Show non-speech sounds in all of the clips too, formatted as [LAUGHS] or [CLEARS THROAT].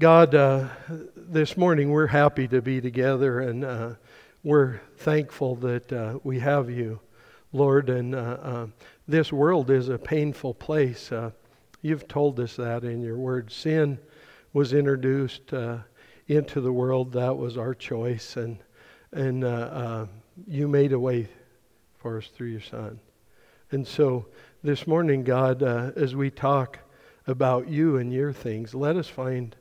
God, uh, this morning we're happy to be together and uh, we're thankful that uh, we have you, Lord. And uh, uh, this world is a painful place. Uh, you've told us that in your word. Sin was introduced into the world, that was our choice. And, and you made a way for us through your Son. And so this morning, God, as we talk about you and your things, let us find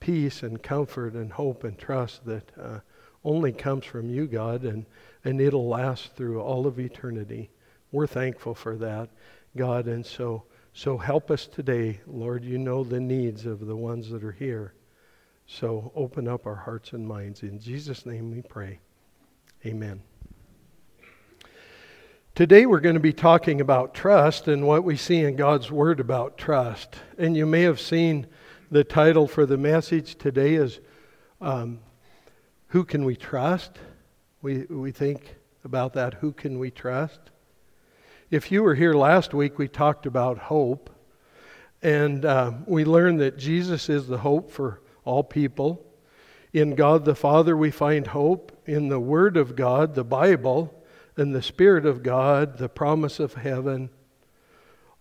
peace and comfort and hope and trust that uh, only comes from you, God, and, and it'll last through all of eternity. We're thankful for that, God, and so so help us today, Lord. You know the needs of the ones that are here. So open up our hearts and minds. In Jesus' name we pray. Amen. Today we're going to be talking about trust and what we see in God's Word about trust. And you may have seen the title for the message today is um, Who Can We Trust? We, we think about that. Who can we trust? If you were here last week, we talked about hope. And uh, we learned that Jesus is the hope for all people. In God the Father, we find hope. In the Word of God, the Bible, and the Spirit of God, the promise of heaven,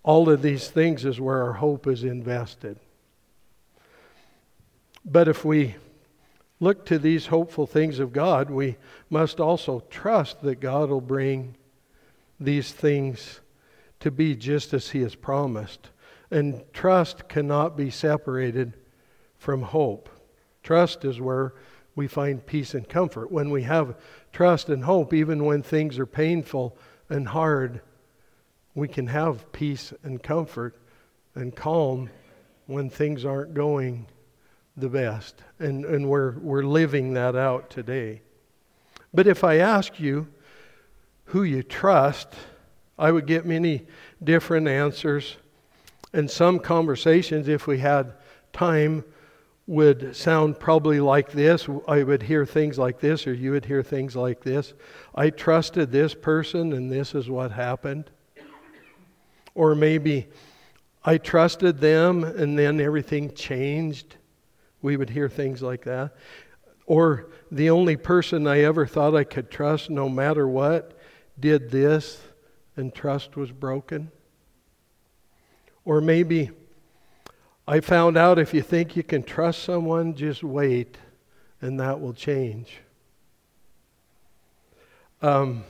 all of these things is where our hope is invested. But if we look to these hopeful things of God, we must also trust that God will bring these things to be just as He has promised. And trust cannot be separated from hope. Trust is where we find peace and comfort. When we have trust and hope, even when things are painful and hard, we can have peace and comfort and calm when things aren't going the best. And, and we're, we're living that out today. But if I ask you who you trust, I would get many different answers. And some conversations, if we had time, would sound probably like this. I would hear things like this, or you would hear things like this. I trusted this person, and this is what happened. Or maybe I trusted them, and then everything changed. We would hear things like that. Or the only person I ever thought I could trust, no matter what, did this and trust was broken. Or maybe I found out if you think you can trust someone, just wait and that will change. Um,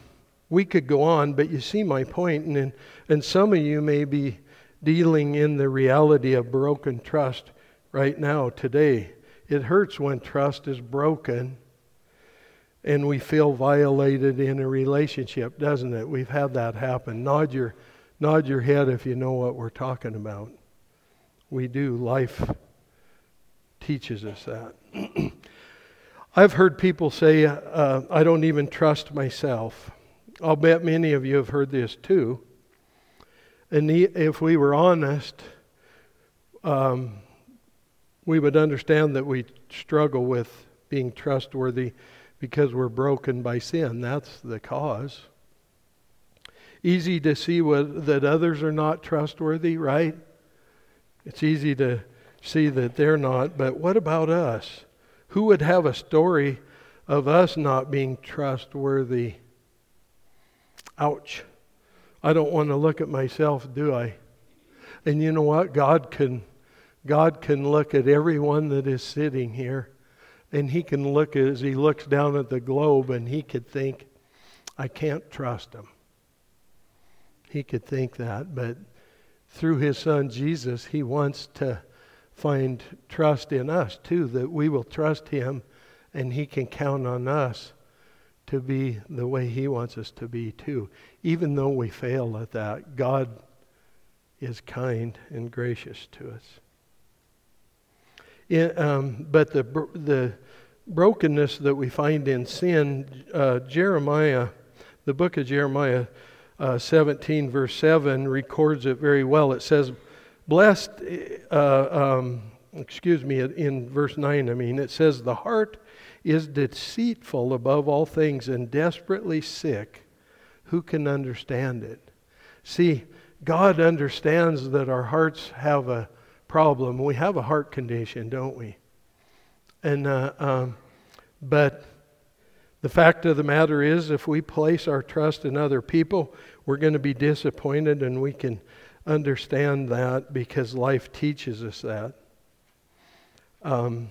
we could go on, but you see my point, and, and some of you may be dealing in the reality of broken trust right now, today. It hurts when trust is broken and we feel violated in a relationship, doesn't it? We've had that happen. Nod your, nod your head if you know what we're talking about. We do. Life teaches us that. [CLEARS THROAT] I've heard people say, uh, I don't even trust myself. I'll bet many of you have heard this too. And if we were honest, um, we would understand that we struggle with being trustworthy because we're broken by sin. That's the cause. Easy to see what, that others are not trustworthy, right? It's easy to see that they're not, but what about us? Who would have a story of us not being trustworthy? Ouch. I don't want to look at myself, do I? And you know what? God can God can look at everyone that is sitting here, and He can look as He looks down at the globe, and He could think, I can't trust him. He could think that, but through His Son Jesus, He wants to find trust in us too, that we will trust Him and He can count on us to be the way He wants us to be too. Even though we fail at that, God is kind and gracious to us. In, um, but the, the brokenness that we find in sin, uh, Jeremiah, the book of Jeremiah uh, 17, verse 7, records it very well. It says, Blessed, uh, um, excuse me, in verse 9, I mean, it says, The heart is deceitful above all things and desperately sick. Who can understand it? See, God understands that our hearts have a problem. We have a heart condition, don't we? And, uh, um, but the fact of the matter is, if we place our trust in other people, we're going to be disappointed, and we can understand that because life teaches us that. Um,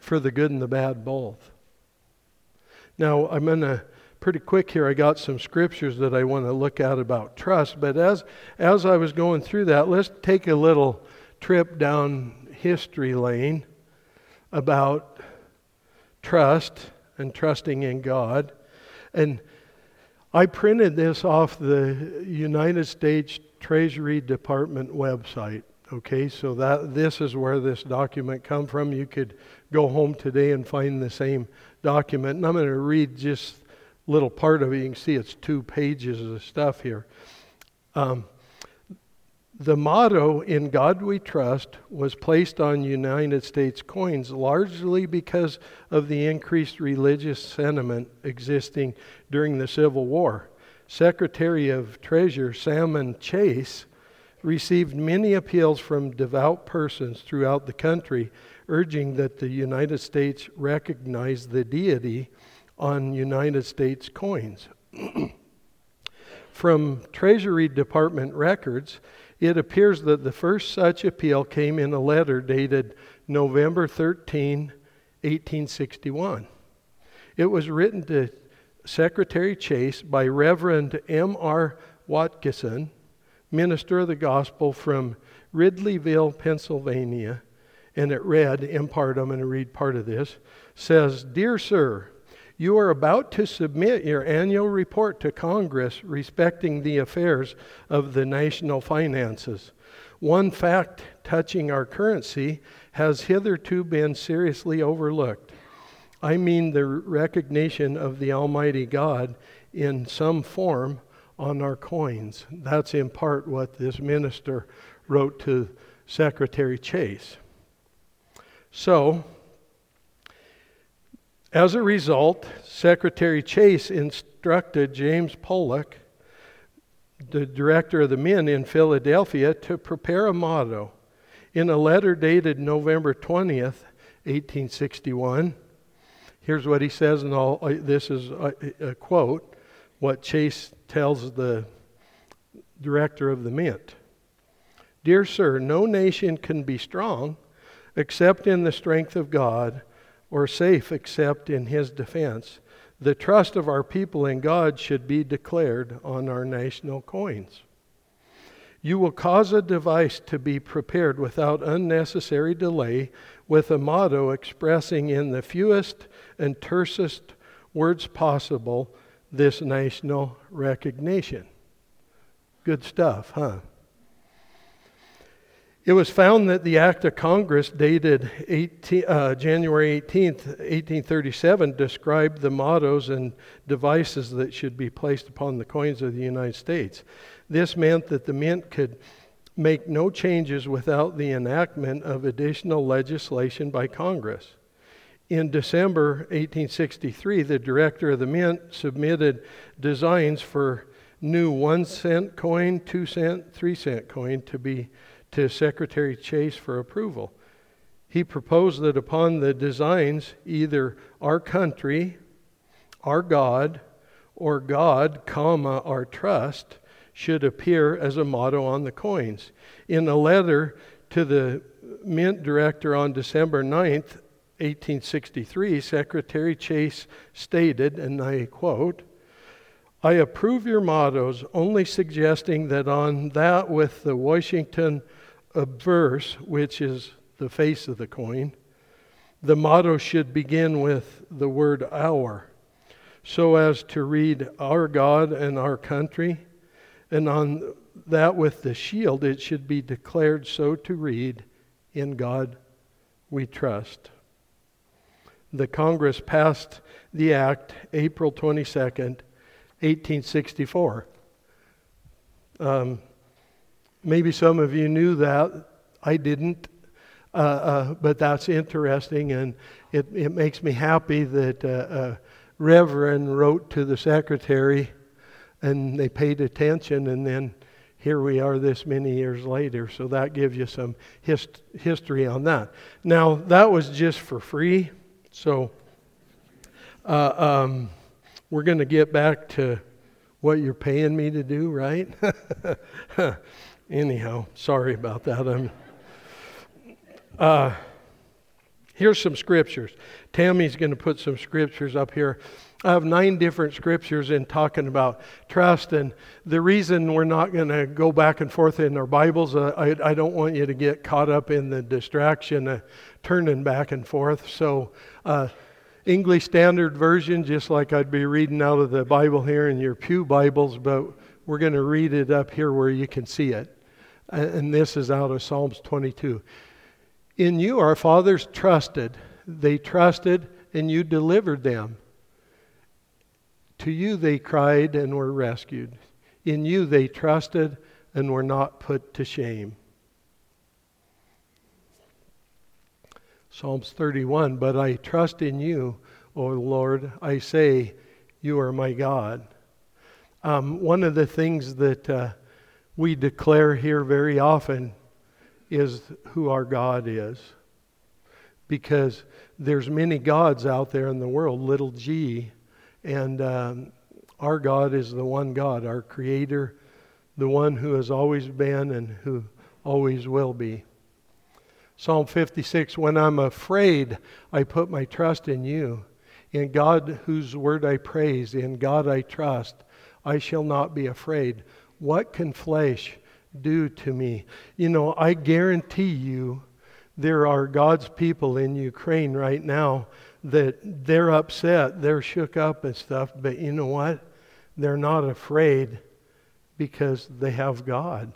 for the good and the bad, both. Now, I'm going to pretty quick here. I got some scriptures that I want to look at about trust. But as as I was going through that, let's take a little trip down history lane about trust and trusting in God. And I printed this off the United States Treasury Department website. Okay, so that this is where this document come from. You could go home today and find the same document. And I'm going to read just little part of it. You can see it's two pages of stuff here. Um, the motto, In God We Trust, was placed on United States coins largely because of the increased religious sentiment existing during the Civil War. Secretary of Treasury Salmon Chase received many appeals from devout persons throughout the country urging that the United States recognize the deity on United States coins. [CLEARS THROAT] from Treasury Department records, it appears that the first such appeal came in a letter dated November 13, 1861. It was written to Secretary Chase by Reverend M.R. Watkinson, minister of the gospel from Ridleyville, Pennsylvania, and it read, in part, I'm going to read part of this, says, Dear Sir, you are about to submit your annual report to Congress respecting the affairs of the national finances. One fact touching our currency has hitherto been seriously overlooked. I mean the recognition of the Almighty God in some form on our coins. That's in part what this minister wrote to Secretary Chase. So, as a result, Secretary Chase instructed James Pollock, the director of the Mint in Philadelphia, to prepare a motto. In a letter dated November 20th, 1861, here's what he says, and all uh, this is a, a quote what Chase tells the director of the Mint. Dear sir, no nation can be strong except in the strength of God or safe except in his defense. The trust of our people in God should be declared on our national coins. You will cause a device to be prepared without unnecessary delay with a motto expressing in the fewest and tersest words possible this national recognition. Good stuff, huh? It was found that the Act of Congress dated 18, uh, January 18, 1837, described the mottos and devices that should be placed upon the coins of the United States. This meant that the mint could make no changes without the enactment of additional legislation by Congress. In December 1863, the director of the mint submitted designs for new one cent coin, two cent, three cent coin to be to Secretary Chase for approval. He proposed that upon the designs, either our country, our God, or God, comma, our trust, should appear as a motto on the coins. In a letter to the Mint director on December 9th, 1863, Secretary Chase stated, and I quote, I approve your mottos, only suggesting that on that with the Washington obverse, which is the face of the coin, the motto should begin with the word our, so as to read our God and our country. And on that with the shield, it should be declared so to read, In God we trust. The Congress passed the act April 22nd, 1864. Um, Maybe some of you knew that. I didn't. Uh, uh, but that's interesting, and it, it makes me happy that uh, uh, Reverend wrote to the secretary and they paid attention, and then here we are this many years later. So that gives you some hist- history on that. Now, that was just for free. So uh, um, we're going to get back to what you're paying me to do, right? [LAUGHS] Anyhow, sorry about that. I'm, uh, here's some scriptures. Tammy's going to put some scriptures up here. I have nine different scriptures in talking about trust, and the reason we're not going to go back and forth in our Bibles, uh, I, I, don't want you to get caught up in the distraction of turning back and forth. So, uh, English Standard Version, just like I'd be reading out of the Bible here in your Pew Bibles, but we're going to read it up here where you can see it. And this is out of Psalms 22. In you our fathers trusted, they trusted, and you delivered them. To you they cried and were rescued. In you they trusted and were not put to shame. Psalms 31 But I trust in you, O Lord. I say, You are my God. Um, one of the things that uh, we declare here very often is who our God is. Because there's many gods out there in the world, little g, and um, our God is the one God, our Creator, the one who has always been and who always will be. Psalm 56 When I'm afraid, I put my trust in you. In God, whose word I praise, in God I trust, I shall not be afraid. What can flesh do to me? You know, I guarantee you there are God's people in Ukraine right now that they're upset, they're shook up and stuff, but you know what? They're not afraid because they have God.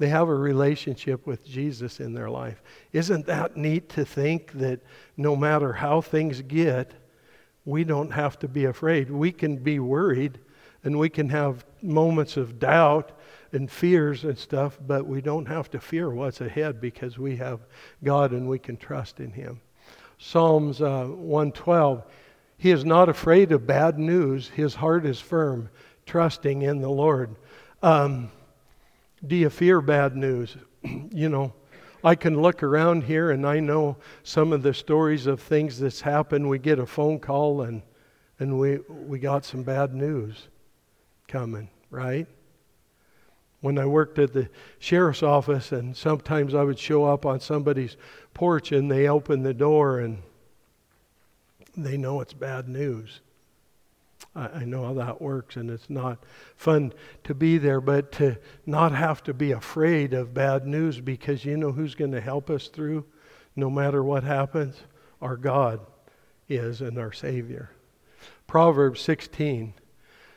They have a relationship with Jesus in their life. Isn't that neat to think that no matter how things get, we don't have to be afraid? We can be worried and we can have moments of doubt and fears and stuff, but we don't have to fear what's ahead because we have God and we can trust in Him. Psalms uh, 112. He is not afraid of bad news. His heart is firm, trusting in the Lord. Um, do you fear bad news? [CLEARS THROAT] you know, I can look around here and I know some of the stories of things that's happened. We get a phone call and, and we, we got some bad news coming, right? When I worked at the sheriff's office, and sometimes I would show up on somebody's porch and they open the door and they know it's bad news. I, I know how that works, and it's not fun to be there, but to not have to be afraid of bad news because you know who's going to help us through no matter what happens? Our God is and our Savior. Proverbs 16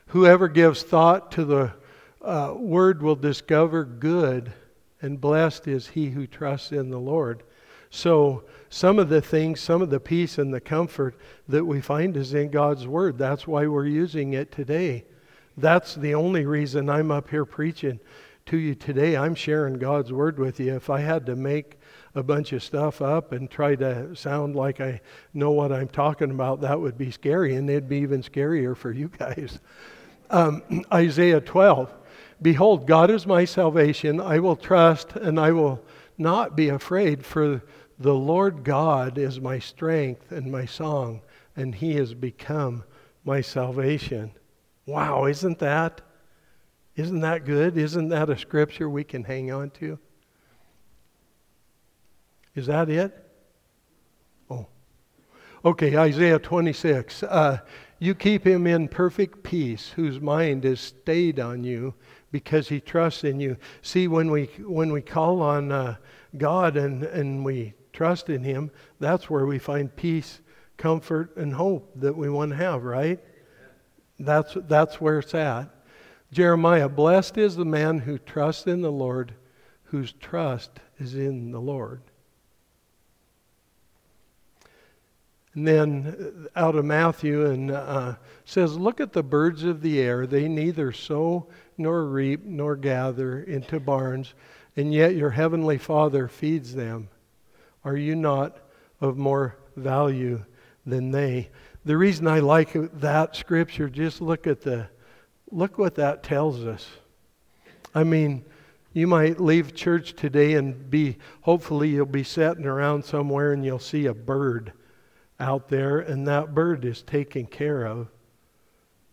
Whoever gives thought to the uh, word will discover good, and blessed is he who trusts in the Lord. So, some of the things, some of the peace and the comfort that we find is in God's Word. That's why we're using it today. That's the only reason I'm up here preaching to you today. I'm sharing God's Word with you. If I had to make a bunch of stuff up and try to sound like I know what I'm talking about, that would be scary, and it'd be even scarier for you guys. Um, [CLEARS THROAT] Isaiah 12 Behold, God is my salvation. I will trust and I will not be afraid, for the Lord God is my strength and my song, and he has become my salvation. Wow, isn't that? Isn't that good? Isn't that a scripture we can hang on to? Is that it? Oh. Okay, Isaiah 26. Uh, you keep him in perfect peace, whose mind is stayed on you because he trusts in you. See, when we, when we call on uh, God and, and we trust in Him, that's where we find peace, comfort, and hope that we want to have, right? That's, that's where it's at. Jeremiah, blessed is the man who trusts in the Lord, whose trust is in the Lord. And then uh, out of Matthew and uh, says, Look at the birds of the air. They neither sow nor reap nor gather into barns, and yet your heavenly Father feeds them. Are you not of more value than they? The reason I like that scripture, just look at the look what that tells us. I mean, you might leave church today and be, hopefully, you'll be sitting around somewhere and you'll see a bird out there, and that bird is taken care of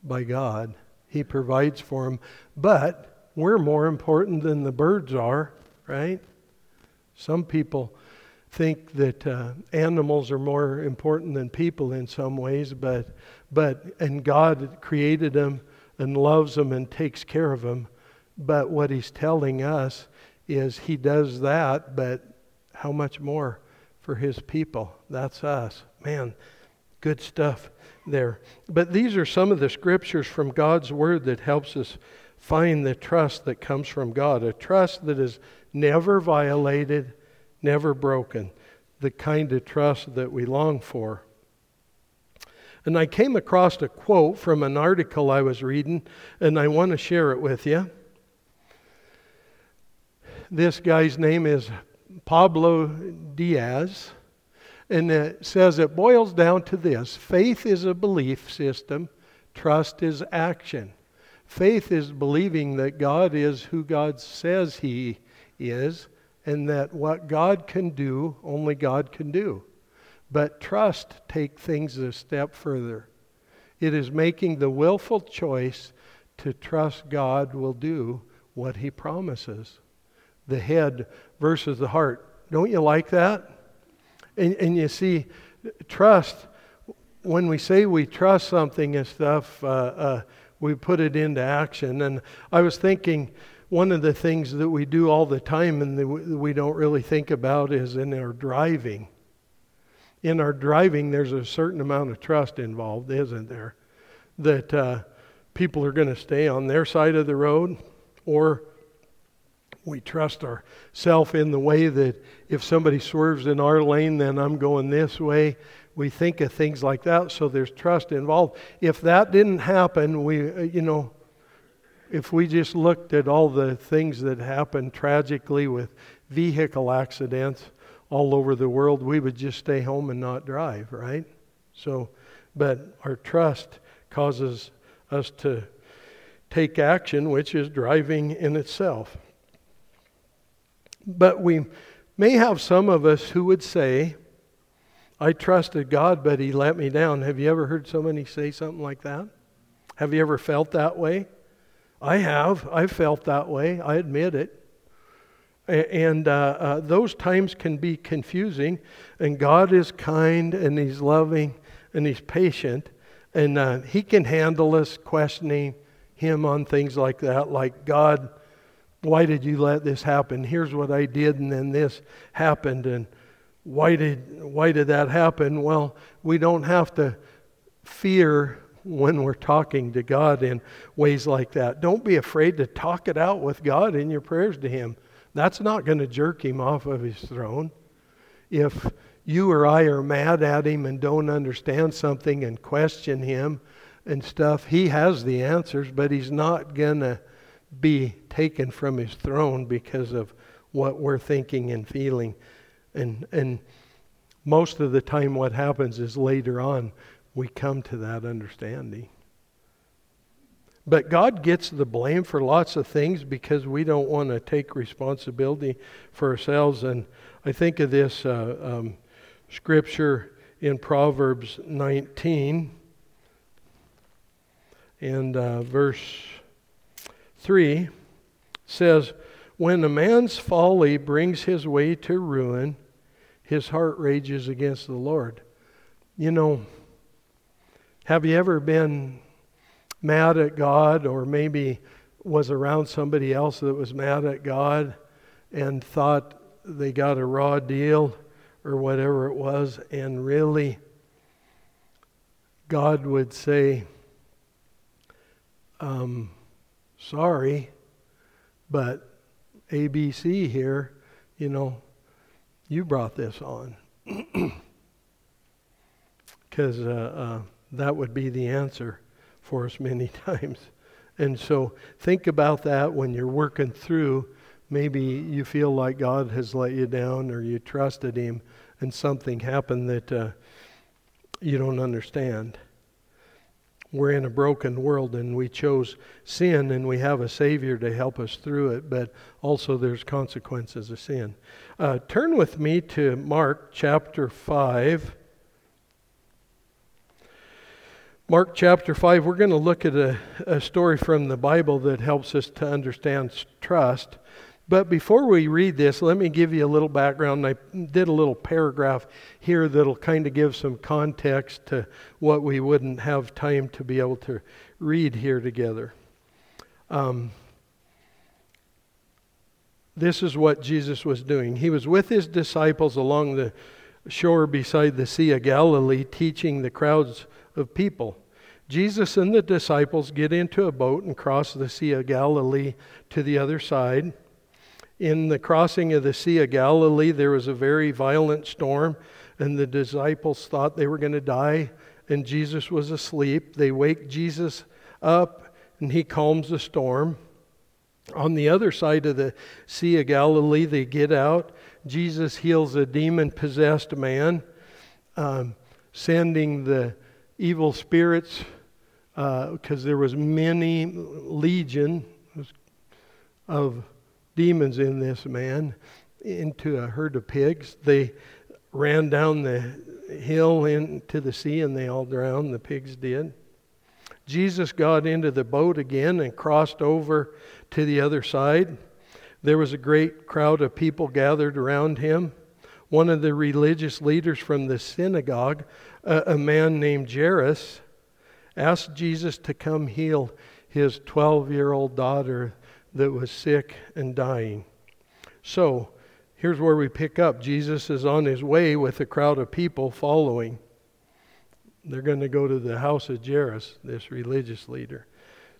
by God. He provides for them. But we're more important than the birds are, right? Some people think that uh, animals are more important than people in some ways, but, but, and God created them and loves them and takes care of them. But what he's telling us is he does that, but how much more for his people? That's us. Man, good stuff there. But these are some of the scriptures from God's word that helps us find the trust that comes from God, a trust that is never violated, never broken, the kind of trust that we long for. And I came across a quote from an article I was reading, and I want to share it with you. This guy's name is Pablo Diaz, and it says it boils down to this faith is a belief system, trust is action. Faith is believing that God is who God says He is, and that what God can do, only God can do. But trust take things a step further. It is making the willful choice to trust God will do what he promises. The head versus the heart. Don't you like that? And, and you see, trust, when we say we trust something and stuff, uh, uh, we put it into action. And I was thinking, one of the things that we do all the time and we don't really think about is in our driving in our driving, there's a certain amount of trust involved, isn't there? That uh, people are going to stay on their side of the road, or we trust ourselves in the way that if somebody swerves in our lane, then I'm going this way. We think of things like that, so there's trust involved. If that didn't happen, we, uh, you know, if we just looked at all the things that happen tragically with vehicle accidents, all over the world, we would just stay home and not drive, right? So, but our trust causes us to take action, which is driving in itself. But we may have some of us who would say, I trusted God, but He let me down. Have you ever heard somebody say something like that? Have you ever felt that way? I have. I've felt that way. I admit it. And uh, uh, those times can be confusing. And God is kind and He's loving and He's patient. And uh, He can handle us questioning Him on things like that, like, God, why did you let this happen? Here's what I did, and then this happened. And why did, why did that happen? Well, we don't have to fear when we're talking to God in ways like that. Don't be afraid to talk it out with God in your prayers to Him. That's not going to jerk him off of his throne. If you or I are mad at him and don't understand something and question him and stuff, he has the answers, but he's not going to be taken from his throne because of what we're thinking and feeling. And, and most of the time, what happens is later on we come to that understanding. But God gets the blame for lots of things because we don't want to take responsibility for ourselves. And I think of this uh, um, scripture in Proverbs 19 and uh, verse 3 says, When a man's folly brings his way to ruin, his heart rages against the Lord. You know, have you ever been mad at God or maybe was around somebody else that was mad at God and thought they got a raw deal or whatever it was, and really God would say, um, Sorry, but ABC here, you know, you brought this on. [CLEARS THROAT] Because uh, uh, that would be the answer for us many [LAUGHS] times. And so think about that when you're working through. Maybe you feel like God has let you down or you trusted Him and something happened that uh, you don't understand. we're in a broken world and we chose sin and we have a Savior to help us through it, but also there's consequences of sin. Uh, turn with me to Mark chapter 5. Mark chapter 5, we're going to look at a, a story from the Bible that helps us to understand trust. But before we read this, let me give you a little background. I did a little paragraph here that'll kind of give some context to what we wouldn't have time to be able to read here together. Um, this is what Jesus was doing. He was with his disciples along the shore beside the Sea of Galilee, teaching the crowds of people. Jesus and the disciples get into a boat and cross the Sea of Galilee to the other side. In the crossing of the Sea of Galilee, there was a very violent storm, and the disciples thought they were going to die, and Jesus was asleep. They wake Jesus up, and he calms the storm. On the other side of the Sea of Galilee, they get out. Jesus heals a demon possessed man, um, sending the evil spirits because uh, there was many legion of demons in this man into a herd of pigs. They ran down the hill into the sea and they all drowned. The pigs did. Jesus got into the boat again and crossed over to the other side. There was a great crowd of people gathered around him. One of the religious leaders from the synagogue, a, a man named Jairus, asked Jesus to come heal his 12 year old daughter that was sick and dying. So, here's where we pick up. Jesus is on his way with a crowd of people following. They're going to go to the house of Jairus, this religious leader.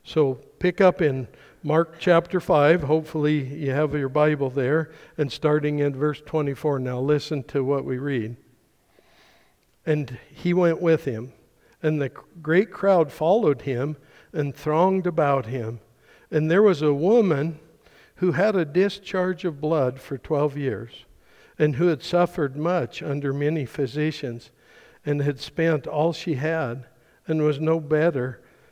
So, pick up in Mark chapter 5. Hopefully, you have your Bible there. And starting in verse 24. Now, listen to what we read. And he went with him, and the great crowd followed him and thronged about him. And there was a woman who had a discharge of blood for 12 years, and who had suffered much under many physicians, and had spent all she had, and was no better,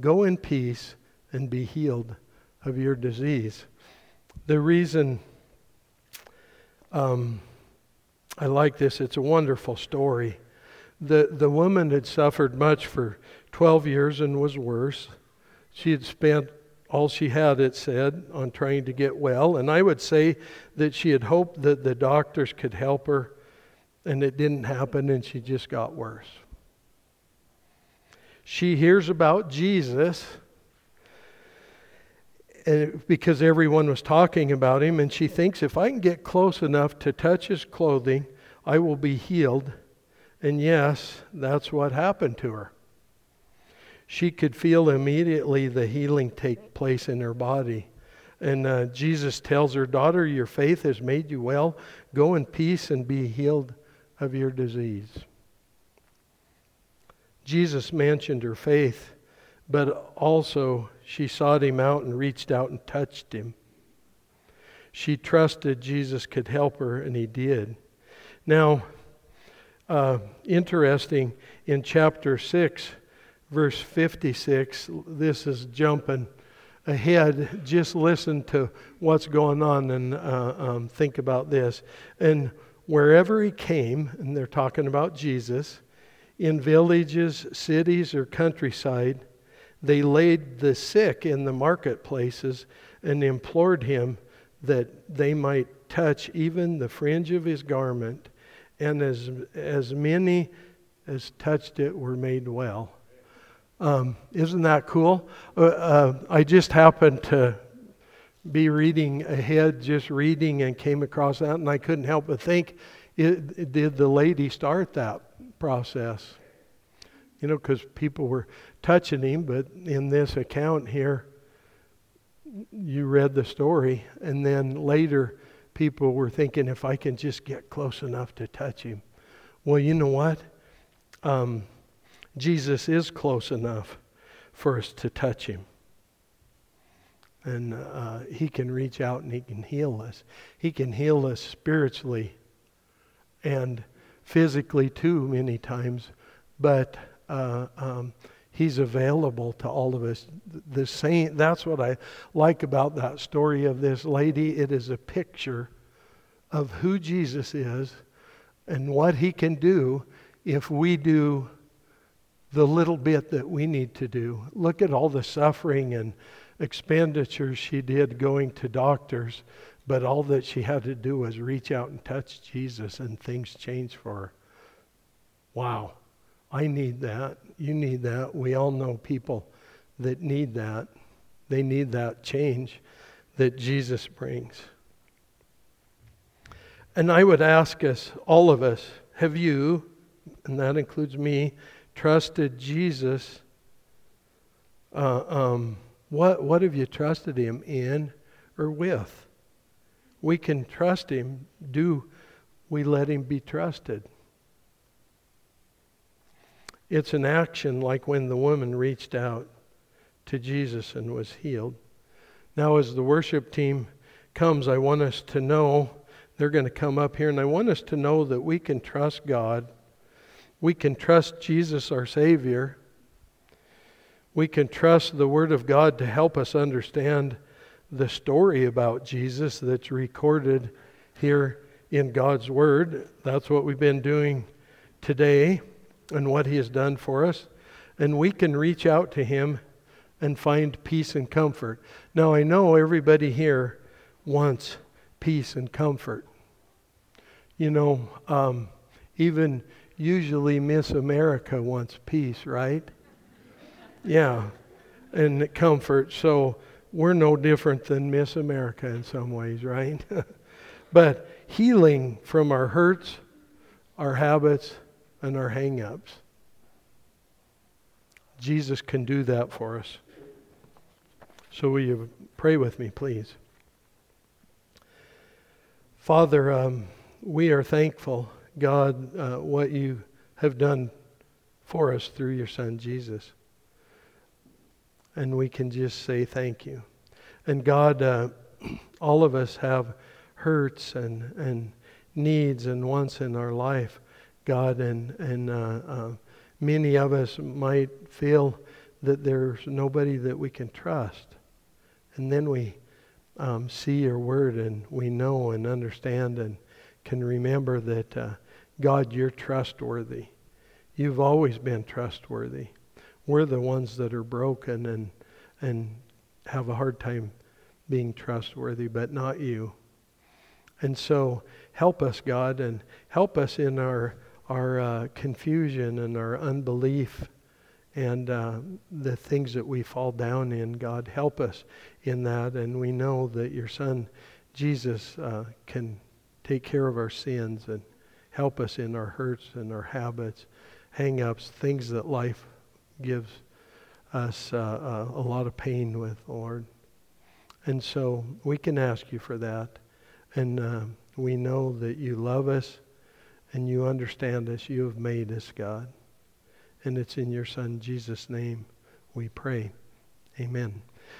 Go in peace and be healed of your disease. The reason um, I like this, it's a wonderful story. The, the woman had suffered much for 12 years and was worse. She had spent all she had, it said, on trying to get well. And I would say that she had hoped that the doctors could help her, and it didn't happen, and she just got worse. She hears about Jesus because everyone was talking about him, and she thinks if I can get close enough to touch his clothing, I will be healed. And yes, that's what happened to her she could feel immediately the healing take place in her body. And uh, Jesus tells her, Daughter, your faith has made you well. Go in peace and be healed of your disease. Jesus mentioned her faith, but also she sought him out and reached out and touched him. She trusted Jesus could help her, and he did. Now, uh, interesting, in chapter 6, verse 56. This is jumping ahead. Just listen to what's going on and uh, um, think about this. And wherever he came, and they're talking about Jesus, in villages, cities, or countryside, they laid the sick in the marketplaces and implored him that they might touch even the fringe of his garment, and as, as many as touched it were made well. Um, isn't that cool? Uh, uh, I just happened to be reading ahead, just reading, and came across that, and I couldn't help but think, it, it, did the lady start that process? You know, because people were touching him, but in this account here, you read the story, and then later people were thinking, if I can just get close enough to touch him. Well, you know what? Um, Jesus is close enough for us to touch him. And uh, he can reach out and he can heal us. He can heal us spiritually and physically too, many times. But uh, um, He's available to all of us. The same, that's what I like about that story of this lady. It is a picture of who Jesus is and what he can do if we do the little bit that we need to do. Look at all the suffering and expenditures she did going to doctors, but all that she had to do was reach out and touch Jesus, and things changed for her. Wow. I need that. You need that. We all know people that need that. They need that change that Jesus brings. And I would ask us, all of us, have you, and that includes me, trusted Jesus? Uh, um, what, what have you trusted him in or with? We can trust him. Do we let him be trusted? It's an action like when the woman reached out to Jesus and was healed. Now, as the worship team comes, I want us to know they're going to come up here, and I want us to know that we can trust God. We can trust Jesus, our Savior. We can trust the Word of God to help us understand the story about Jesus that's recorded here in God's Word. That's what we've been doing today and what He has done for us. And we can reach out to Him and find peace and comfort. Now, I know everybody here wants peace and comfort. You know, um, even usually Miss America wants peace, right? Yeah, and comfort. So we're no different than Miss America in some ways, right? [LAUGHS] but healing from our hurts, our habits, and our hang ups. Jesus can do that for us. So, will you pray with me, please? Father, um, we are thankful, God, uh, what you have done for us through your Son, Jesus. And we can just say thank you. And God, uh, [CLEARS THROAT] all of us have hurts and, and needs and wants in our life. God, and, and uh, uh, many of us might feel that there's nobody that we can trust. And then we um, see your word and we know and understand and can remember that, uh, God, you're trustworthy. You've always been trustworthy. We're the ones that are broken and, and have a hard time being trustworthy, but not you. And so help us, God, and help us in our our uh, confusion and our unbelief and uh, the things that we fall down in. God, help us in that. And we know that your Son, Jesus, uh, can take care of our sins and help us in our hurts and our habits, hang ups, things that life gives us uh, uh, a lot of pain with, Lord. And so we can ask you for that. And uh, we know that you love us and you understand us. You have made us, God. And it's in your Son, Jesus' name, we pray. Amen.